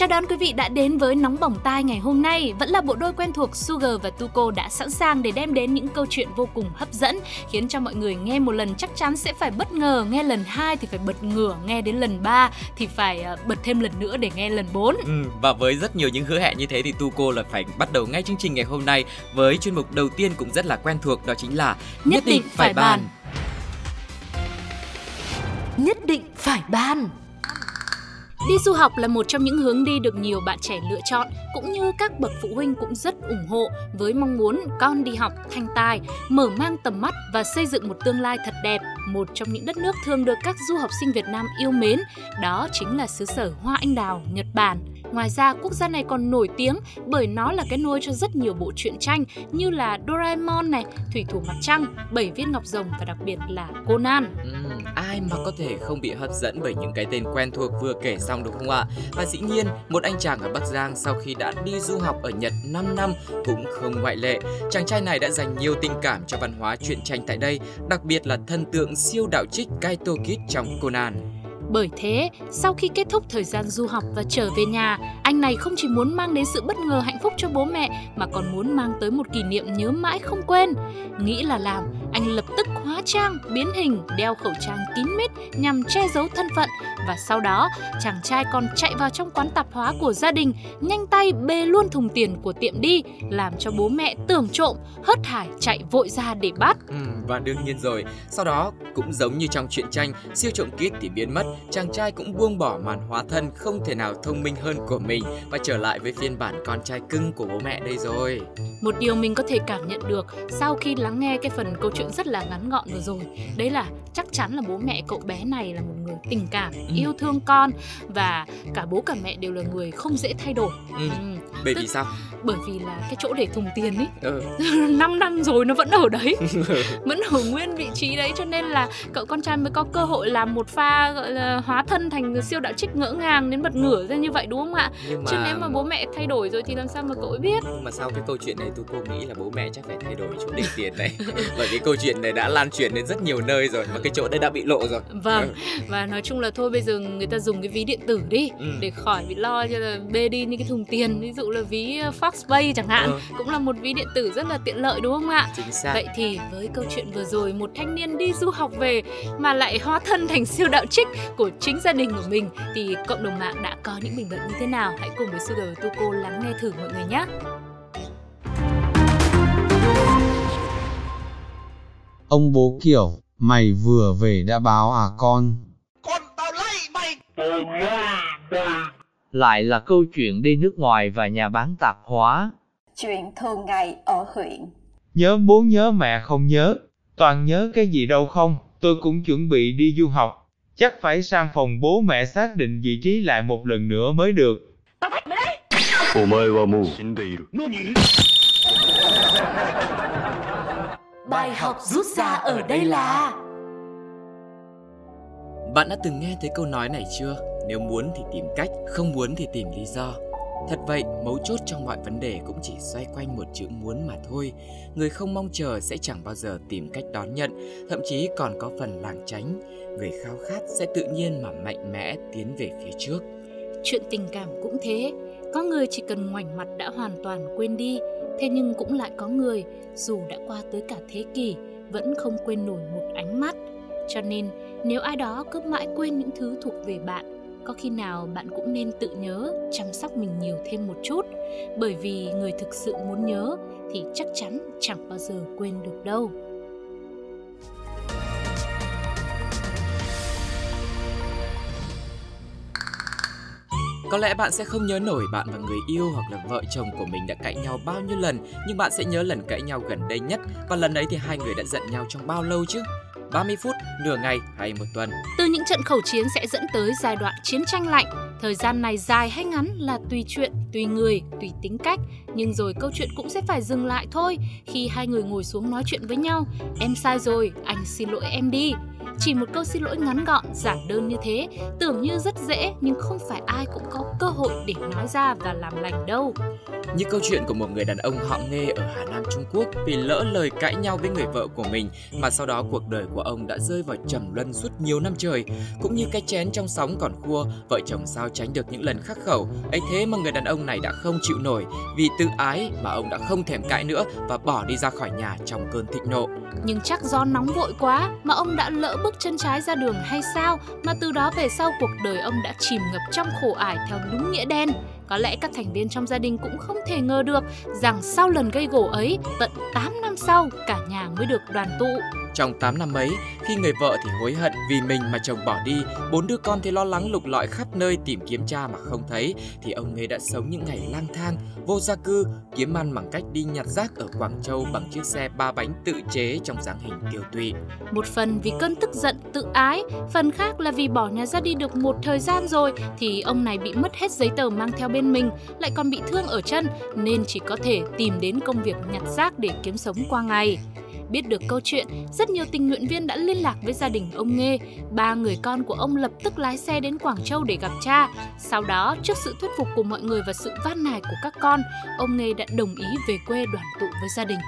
Chào đón quý vị đã đến với Nóng Bỏng Tai ngày hôm nay. Vẫn là bộ đôi quen thuộc Sugar và Tuko đã sẵn sàng để đem đến những câu chuyện vô cùng hấp dẫn, khiến cho mọi người nghe một lần chắc chắn sẽ phải bất ngờ, nghe lần hai thì phải bật ngửa, nghe đến lần ba thì phải ờ, bật thêm lần nữa để nghe lần 4. Ừ, và với rất nhiều những hứa hẹn như thế thì Tuko là phải bắt đầu ngay chương trình ngày hôm nay với chuyên mục đầu tiên cũng rất là quen thuộc đó chính là Nhất định phải bàn. Nhất định phải bàn. Đi du học là một trong những hướng đi được nhiều bạn trẻ lựa chọn, cũng như các bậc phụ huynh cũng rất ủng hộ với mong muốn con đi học thanh tài, mở mang tầm mắt và xây dựng một tương lai thật đẹp. Một trong những đất nước thường được các du học sinh Việt Nam yêu mến, đó chính là xứ sở hoa anh đào, Nhật Bản. Ngoài ra, quốc gia này còn nổi tiếng bởi nó là cái nôi cho rất nhiều bộ truyện tranh như là Doraemon này, Thủy thủ mặt trăng, Bảy viên ngọc rồng và đặc biệt là Conan. Ừ, ai mà có thể không bị hấp dẫn bởi những cái tên quen thuộc vừa kể xong đúng không ạ? Và dĩ nhiên, một anh chàng ở Bắc Giang sau khi đã đi du học ở Nhật 5 năm cũng không ngoại lệ. Chàng trai này đã dành nhiều tình cảm cho văn hóa truyện tranh tại đây, đặc biệt là thần tượng siêu đạo trích Kaito Kid trong Conan. Bởi thế, sau khi kết thúc thời gian du học và trở về nhà, anh này không chỉ muốn mang đến sự bất ngờ hạnh phúc cho bố mẹ mà còn muốn mang tới một kỷ niệm nhớ mãi không quên. Nghĩ là làm, anh lập tức hóa trang, biến hình, đeo khẩu trang kín mít nhằm che giấu thân phận và sau đó chàng trai còn chạy vào trong quán tạp hóa của gia đình, nhanh tay bê luôn thùng tiền của tiệm đi, làm cho bố mẹ tưởng trộm, hớt hải chạy vội ra để bắt. Ừ, và đương nhiên rồi, sau đó cũng giống như trong truyện tranh, siêu trộm kít thì biến mất, chàng trai cũng buông bỏ màn hóa thân không thể nào thông minh hơn của mình và trở lại với phiên bản con trai cưng của bố mẹ đây rồi. Một điều mình có thể cảm nhận được sau khi lắng nghe cái phần câu chuyện rất là ngắn gọn vừa rồi, đấy là chắc chắn là bố mẹ cậu bé này là một người tình cảm, Ừ. yêu thương con và cả bố cả mẹ đều là người không dễ thay đổi. Ừ. Ừ, Bởi Tức- vì sao? bởi vì là cái chỗ để thùng tiền ấy Ừ. 5 năm rồi nó vẫn ở đấy vẫn ở nguyên vị trí đấy cho nên là cậu con trai mới có cơ hội làm một pha gọi là hóa thân thành siêu đạo trích ngỡ ngàng đến bật ngửa ra như vậy đúng không ạ Nhưng chứ nếu mà bố mẹ thay đổi rồi thì làm sao mà cậu ấy biết mà sau cái câu chuyện này tôi cô nghĩ là bố mẹ chắc phải thay đổi chỗ để tiền này Bởi vì câu chuyện này đã lan truyền đến rất nhiều nơi rồi Mà cái chỗ đấy đã bị lộ rồi vâng và nói chung là thôi bây giờ người ta dùng cái ví điện tử đi Ừ. để khỏi bị lo cho là bê đi những cái thùng tiền ví dụ là ví ờ, Foxpay chẳng hạn Ừ. cũng là một ví điện tử rất là tiện lợi đúng không ạ Chính xác Vậy thì với câu chuyện vừa rồi một thanh niên đi du học về mà lại hóa thân thành siêu đạo trích của chính gia đình của mình thì cộng đồng mạng đã có những bình luận như thế nào? Hãy cùng với Sugar và Tuko lắng nghe thử mọi người nhé. Ông bố kiểu, mày vừa về đã báo à con? lại là câu chuyện đi nước ngoài và nhà bán tạp hóa. chuyện thường ngày ở huyện. Nhớ bố nhớ mẹ không nhớ, toàn nhớ cái gì đâu không, tôi cũng chuẩn bị đi du học. Chắc phải sang phòng bố mẹ xác định vị trí lại một lần nữa mới được. お Bài học rút ra ở đây là Bạn đã từng nghe thấy câu nói này chưa? Nếu muốn thì tìm cách, không muốn thì tìm lý do. Thật vậy, mấu chốt trong mọi vấn đề cũng chỉ xoay quanh một chữ muốn mà thôi. Người không mong chờ sẽ chẳng bao giờ tìm cách đón nhận, thậm chí còn có phần lảng tránh. Người khao khát sẽ tự nhiên mà mạnh mẽ tiến về phía trước. Chuyện tình cảm cũng thế Có người chỉ cần ngoảnh mặt đã hoàn toàn quên đi Thế nhưng cũng lại có người, Dù đã qua tới cả thế kỷ, Vẫn không quên nổi một ánh mắt. Cho nên, nếu ai đó cứ mãi quên những thứ thuộc về bạn, có khi nào bạn cũng nên tự nhớ, chăm sóc mình nhiều thêm một chút. Bởi vì người thực sự muốn nhớ thì chắc chắn chẳng bao giờ quên được đâu. Có lẽ bạn sẽ không nhớ nổi bạn và người yêu hoặc là vợ chồng của mình đã cãi nhau bao nhiêu lần, nhưng bạn sẽ nhớ lần cãi nhau gần đây nhất và lần ấy thì hai người đã giận nhau trong bao lâu chứ? 30 phút, nửa ngày hay một tuần? Từ những trận khẩu chiến sẽ dẫn tới giai đoạn chiến tranh lạnh. Thời gian này dài hay ngắn là tùy chuyện, tùy người, tùy tính cách. Nhưng rồi câu chuyện cũng sẽ phải dừng lại thôi khi hai người ngồi xuống nói chuyện với nhau. Em sai rồi, anh xin lỗi em đi. Chỉ một câu xin lỗi ngắn gọn, giản đơn như thế, tưởng như rất dễ nhưng không phải ai cũng có cơ hội để nói ra và làm lành đâu. Như câu chuyện của một người đàn ông họ Nghê ở Hà Nam Trung Quốc vì lỡ lời cãi nhau với người vợ của mình mà sau đó cuộc đời của ông đã rơi vào trầm luân suốt nhiều năm trời. Cũng như cái chén trong sóng còn khua, vợ chồng sao tránh được những lần khắc khẩu. ấy thế mà người đàn ông này đã không chịu nổi vì tự ái mà ông đã không thèm cãi nữa và bỏ đi ra khỏi nhà trong cơn thịnh nộ. Nhưng chắc do nóng vội quá mà ông đã lỡ bước chân trái ra đường hay sao mà từ đó về sau cuộc đời ông đã chìm ngập trong khổ ải theo đúng nghĩa đen. Có lẽ các thành viên trong gia đình cũng không thể ngờ được rằng sau lần gây gổ ấy, tận 8 năm sau cả nhà mới được đoàn tụ. Trong 8 năm ấy, khi người vợ thì hối hận vì mình mà chồng bỏ đi, bốn đứa con thì lo lắng lục lọi khắp nơi tìm kiếm cha mà không thấy, thì ông ấy đã sống những ngày lang thang, vô gia cư, kiếm ăn bằng cách đi nhặt rác ở Quảng Châu bằng chiếc xe ba bánh tự chế trong dáng hình tiêu tụy. Một phần vì cơn tức giận tự ái, phần khác là vì bỏ nhà ra đi được một thời gian rồi thì ông này bị mất hết giấy tờ mang theo bên mình, lại còn bị thương ở chân nên chỉ có thể tìm đến công việc nhặt rác để kiếm sống qua ngày. Biết được câu chuyện, rất nhiều tình nguyện viên đã liên lạc với gia đình ông Nghê. Ba người con của ông lập tức lái xe đến Quảng Châu để gặp cha. Sau đó, trước sự thuyết phục của mọi người và sự van nài của các con, ông Nghê đã đồng ý về quê đoàn tụ với gia đình.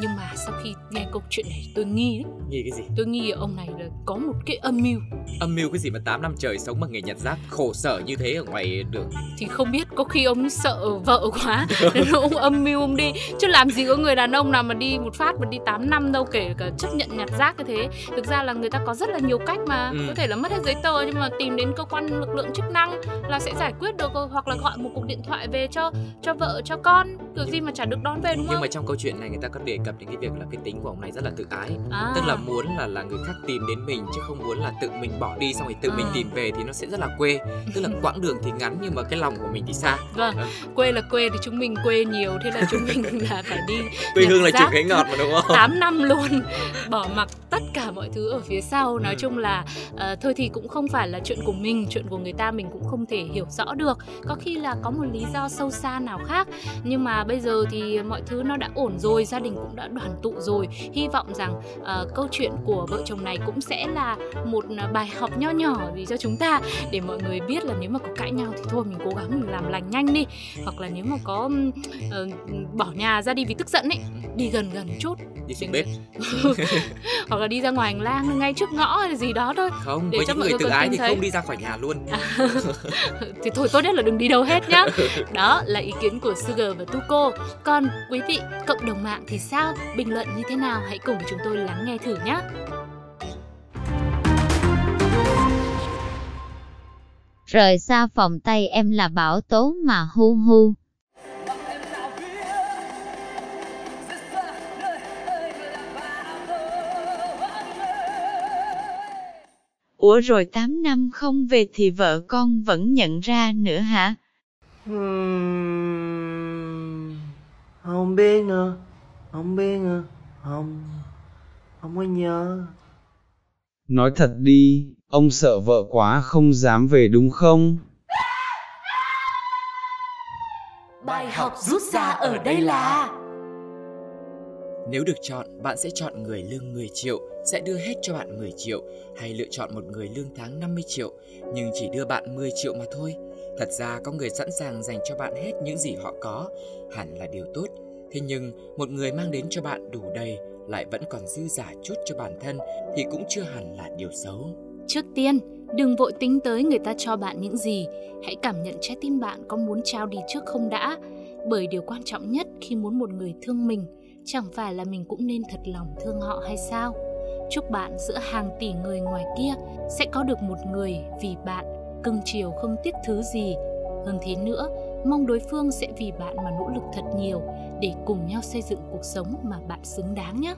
Nhưng mà sau khi nghe câu chuyện này tôi nghi đấy. Nghi cái gì? Tôi nghi ông này là có một cái âm mưu Âm mưu cái gì mà 8 năm trời sống bằng nghề nhặt rác khổ sở như thế ở ngoài đường. thì không biết có khi ông sợ vợ quá nên ông âm mưu ông đi chứ làm gì có người đàn ông nào mà đi một phát mà đi 8 năm đâu kể cả chấp nhận nhặt rác như thế thực ra là người ta có rất là nhiều cách mà Ừ. có thể là mất hết giấy tờ nhưng mà tìm đến cơ quan lực lượng chức năng là sẽ giải quyết được hoặc là gọi một cuộc điện thoại về cho cho vợ cho con kiểu gì mà chả được đón về đúng Nhưng không mà trong câu chuyện này người ta có đề cập đến cái việc là cái tính của ông này rất là tự ái. à, Tức là muốn là là người khác tìm đến mình chứ không muốn là tự mình bỏ đi xong rồi tự mình À. tìm về thì nó sẽ rất là quê. Tức là quãng đường thì ngắn nhưng mà cái lòng của mình thì xa. vâng quê là quê thì chúng mình quê nhiều thế là chúng mình là phải đi Quê hương là rác. trường cái ngọt mà đúng không? 8 năm luôn bỏ mặc tất cả mọi thứ ở phía sau nói Ừ. chung là ờ, thôi thì cũng không phải là chuyện của mình chuyện của người ta mình cũng không thể hiểu rõ được có khi là có một lý do sâu xa nào khác nhưng mà bây giờ thì mọi thứ nó đã ổn rồi gia đình cũng đã đoàn tụ rồi hy vọng rằng ờ, câu chuyện của vợ chồng này cũng sẽ là một ờ, bài học nho nhỏ gì cho chúng ta để mọi người biết là nếu mà có cãi nhau thì thôi mình cố gắng mình làm lành nhanh đi hoặc là nếu mà có ờ, bỏ nhà ra đi vì tức giận ấy đi gần gần một chút Đi xuống bếp. hoặc là đi ra ngoài hành lang ngay trước ngõ hay gì đó thôi Không, Để với cho những mọi người tự ái thì thấy. không đi ra khỏi nhà luôn. thì thôi tốt nhất là đừng đi đâu hết nhá đó là ý kiến của Sugar và Tuko còn quý vị cộng đồng mạng thì sao bình luận như thế nào hãy cùng chúng tôi lắng nghe thử nhé Rời xa phòng tay em là bảo tố mà hu hu. Ủa rồi 8 năm không về thì vợ con vẫn nhận ra nữa hả? Ừm, không biết nữa không biết nữa không không có nhớ Nói thật đi, ông sợ vợ quá không dám về đúng không? Bài học rút ra ở đây là Nếu được chọn, bạn sẽ chọn người lương 10 triệu, sẽ đưa hết cho bạn 10 triệu, hay lựa chọn một người lương tháng 50 triệu, nhưng chỉ đưa bạn 10 triệu mà thôi. Thật ra có người sẵn sàng dành cho bạn hết những gì họ có, hẳn là điều tốt. Thế nhưng, một người mang đến cho bạn đủ đầy, lại vẫn còn dư giả chút cho bản thân, thì cũng chưa hẳn là điều xấu. trước tiên đừng vội tính tới người ta cho bạn những gì. Hãy cảm nhận trái tim bạn có muốn trao đi trước không đã. Bởi điều quan trọng nhất khi muốn một người thương mình chẳng phải là mình cũng nên thật lòng thương họ hay sao? Chúc bạn giữa hàng tỷ người ngoài kia sẽ có được một người vì bạn cưng chiều không tiếc thứ gì. Hơn thế nữa mong đối phương sẽ vì bạn mà nỗ lực thật nhiều để cùng nhau xây dựng cuộc sống mà bạn xứng đáng nhé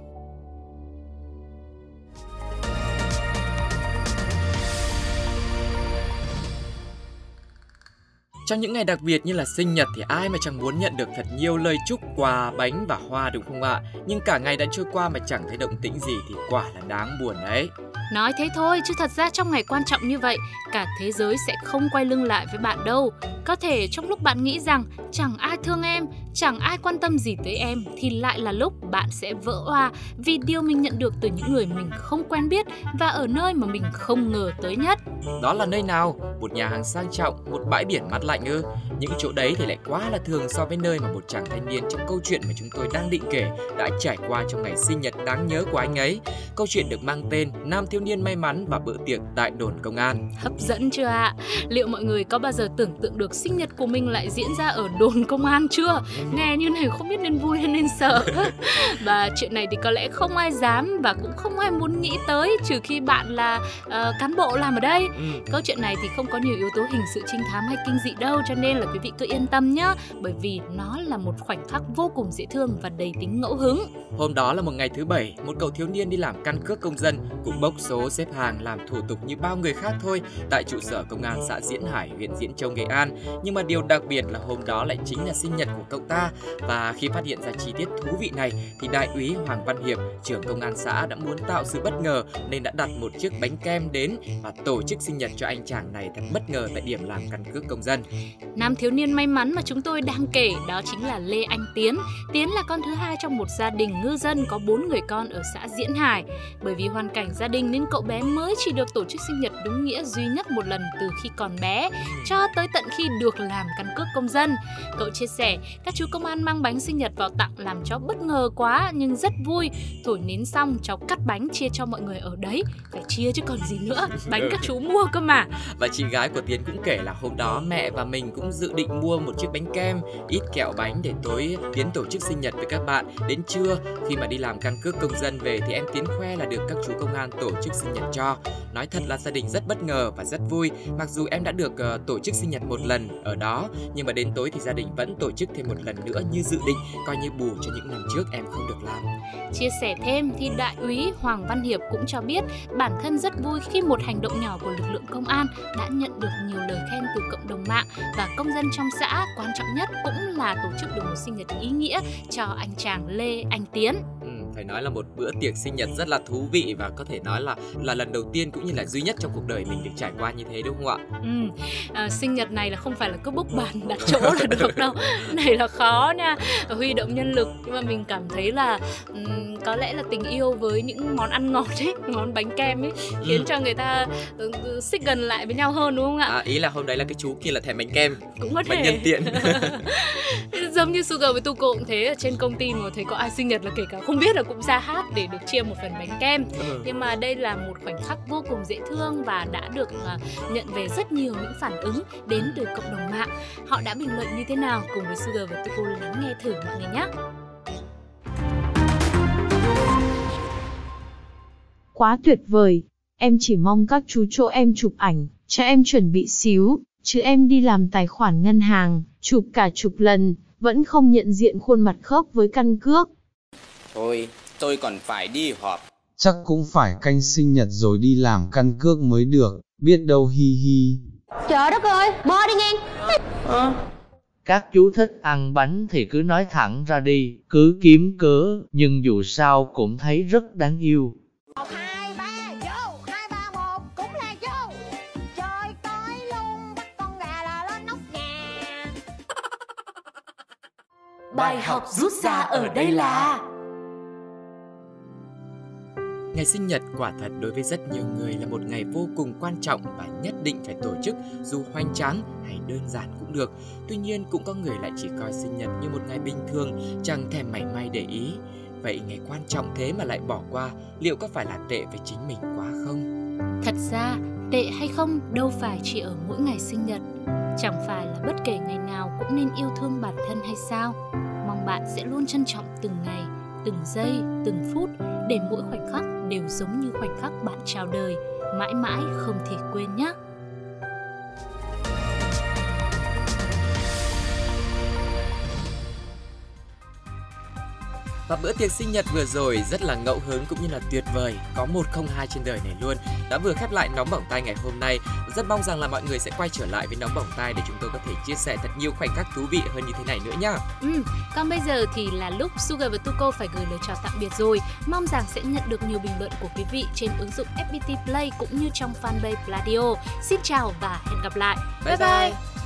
Trong những ngày đặc biệt như là sinh nhật thì ai mà chẳng muốn nhận được thật nhiều lời chúc, quà, bánh và hoa đúng không ạ? Nhưng cả ngày đã trôi qua mà chẳng thấy động tĩnh gì thì quả là đáng buồn đấy. Nói thế thôi chứ thật ra trong ngày quan trọng như vậy, cả thế giới sẽ không quay lưng lại với bạn đâu. Có thể trong lúc bạn nghĩ rằng chẳng ai thương em, chẳng ai quan tâm gì tới em thì lại là lúc bạn sẽ vỡ hoa vì điều mình nhận được từ những người mình không quen biết và ở nơi mà mình không ngờ tới nhất. Đó là nơi nào? Một nhà hàng sang trọng, một bãi biển mát lạnh ư? Những chỗ đấy thì lại quá là thường so với nơi mà một chàng thanh niên trong câu chuyện mà chúng tôi đang định kể đã trải qua trong ngày sinh nhật đáng nhớ của anh ấy. Câu chuyện được mang tên Nam thiếu niên may mắn và bữa tiệc tại đồn công an. Hấp dẫn chưa ạ? Liệu mọi người có bao giờ tưởng tượng được sinh nhật của mình lại diễn ra ở đồn công an chưa? Nghe như này không biết nên vui hay nên sợ. và chuyện này thì có lẽ không ai dám và cũng không ai muốn nghĩ tới trừ khi bạn là uh, cán bộ làm ở đây. Ừ. Câu chuyện này thì không có nhiều yếu tố hình sự trinh thám hay kinh dị đâu cho nên là quý vị cứ yên tâm nhé bởi vì nó là một khoảnh khắc vô cùng dễ thương và đầy tính ngẫu hứng. Hôm đó là một ngày thứ bảy, một cậu thiếu niên đi làm căn cước công dân cũng bốc số xếp hàng làm thủ tục như bao người khác thôi tại trụ sở công an xã Diễn Hải, huyện Diễn Châu, Nghệ An. Nhưng mà điều đặc biệt là hôm đó lại chính là sinh nhật của cậu ta và khi phát hiện ra chi tiết thú vị này thì đại úy Hoàng Văn Hiệp, trưởng công an xã đã muốn tạo sự bất ngờ nên đã đặt một chiếc bánh kem đến và tổ chức sinh nhật cho anh chàng này bất ngờ tại điểm làm căn cước công dân. Nam thiếu niên may mắn mà chúng tôi đang kể đó chính là Lê Anh Tiến. Tiến là con thứ hai trong một gia đình ngư dân có bốn người con ở xã Diễn Hải. Bởi vì hoàn cảnh gia đình nên cậu bé mới chỉ được tổ chức sinh nhật đúng nghĩa duy nhất một lần từ khi còn bé cho tới tận khi được làm căn cước công dân. Cậu chia sẻ, các chú công an mang bánh sinh nhật vào tặng làm cháu bất ngờ quá nhưng rất vui. Thổi nến xong cháu cắt bánh chia cho mọi người ở đấy. Phải chia chứ còn gì nữa, bánh các chú mua cơ mà. Và chị gái của Tiến cũng kể là hôm đó mẹ và mình cũng dự định mua một chiếc bánh kem, ít kẹo bánh để tối Tiến tổ chức sinh nhật với các bạn. Đến trưa khi mà đi làm căn cước công dân về thì em Tiến khoe là được các chú công an tổ chức sinh nhật cho. Nói thật là gia đình rất bất ngờ và rất vui. Mặc dù em đã được uh, tổ chức sinh nhật một lần ở đó, nhưng mà đến tối thì gia đình vẫn tổ chức thêm một lần nữa như dự định, coi như bù cho những năm trước em không được làm. Chia sẻ thêm thì đại úy Hoàng Văn Hiệp cũng cho biết bản thân rất vui khi một hành động nhỏ của lực lượng công an đã nhận được nhiều lời khen từ cộng đồng mạng và công dân trong xã. Quan trọng nhất cũng là tổ chức được một sinh nhật ý nghĩa cho anh chàng Lê Anh Tiến. Ừ phải nói là một bữa tiệc sinh nhật rất là thú vị và có thể nói là là lần đầu tiên cũng như là duy nhất trong cuộc đời mình được trải qua như thế đúng không ạ? Ừ, à, sinh nhật này là không phải là cứ book bàn đặt chỗ là được đâu, này là khó nha, huy động nhân lực nhưng mà mình cảm thấy là um, có lẽ là tình yêu với những món ăn ngọt ấy, món bánh kem ấy khiến ừ. cho người ta uh, xích gần lại với nhau hơn đúng không ạ? À, ý là hôm đấy là cái chú kia là thèm bánh kem, cũng có thể. nhân tiện. Giống như Sugar với Tuko cũng thế ở trên công ty mà thấy có ai sinh nhật là kể cả không biết là cũng ra hát để được chia một phần bánh kem. Ừ. nhưng mà đây là một khoảnh khắc vô cùng dễ thương và đã được uh, nhận về rất nhiều những phản ứng đến từ cộng đồng mạng. Họ đã bình luận như thế nào cùng với Sugar và Tuko lắng nghe thử mọi người nhé. Quá tuyệt vời. Em chỉ mong các chú chỗ em chụp ảnh cho em chuẩn bị xíu chứ em đi làm tài khoản ngân hàng chụp cả chục lần vẫn không nhận diện khuôn mặt khớp với căn cước Thôi, tôi còn phải đi họp. Chắc cũng phải canh sinh nhật rồi đi làm căn cước mới được, biết đâu hi hi. Trời đất ơi, bơ đi ngang. À. Các chú thích ăn bánh thì cứ nói thẳng ra đi, cứ kiếm cớ, nhưng dù sao cũng thấy rất đáng yêu. Bài học rút ra ở đây là Ngày sinh nhật quả thật đối với rất nhiều người là một ngày vô cùng quan trọng và nhất định phải tổ chức dù hoành tráng hay đơn giản cũng được. Tuy nhiên cũng có người lại chỉ coi sinh nhật như một ngày bình thường, chẳng thèm mảy may để ý. Vậy ngày quan trọng thế mà lại bỏ qua, liệu có phải là tệ với chính mình quá không? Thật ra, tệ hay không đâu phải chỉ ở mỗi ngày sinh nhật. Chẳng phải là bất kể ngày nào cũng nên yêu thương bản thân hay sao? Mong bạn sẽ luôn trân trọng từng ngày, từng giây, từng phút để mỗi khoảnh khắc đều giống như khoảnh khắc bạn chào đời, mãi mãi không thể quên nhé. Và bữa tiệc sinh nhật vừa rồi rất là ngẫu hứng cũng như là tuyệt vời, có một không hai trên đời này luôn. Đã vừa khép lại nóng bỏng tay ngày hôm nay. Rất mong rằng là mọi người sẽ quay trở lại với nóng bỏng tay để chúng tôi có thể chia sẻ thật nhiều khoảnh khắc thú vị hơn như thế này nữa nhá. Ừ, còn bây giờ thì là lúc Sugar và Tuko phải gửi lời chào tạm biệt rồi. Mong rằng sẽ nhận được nhiều bình luận của quý vị trên ứng dụng FPT Play cũng như trong fanpage Pladio. Xin chào và hẹn gặp lại. Bye bye. bye. Ôi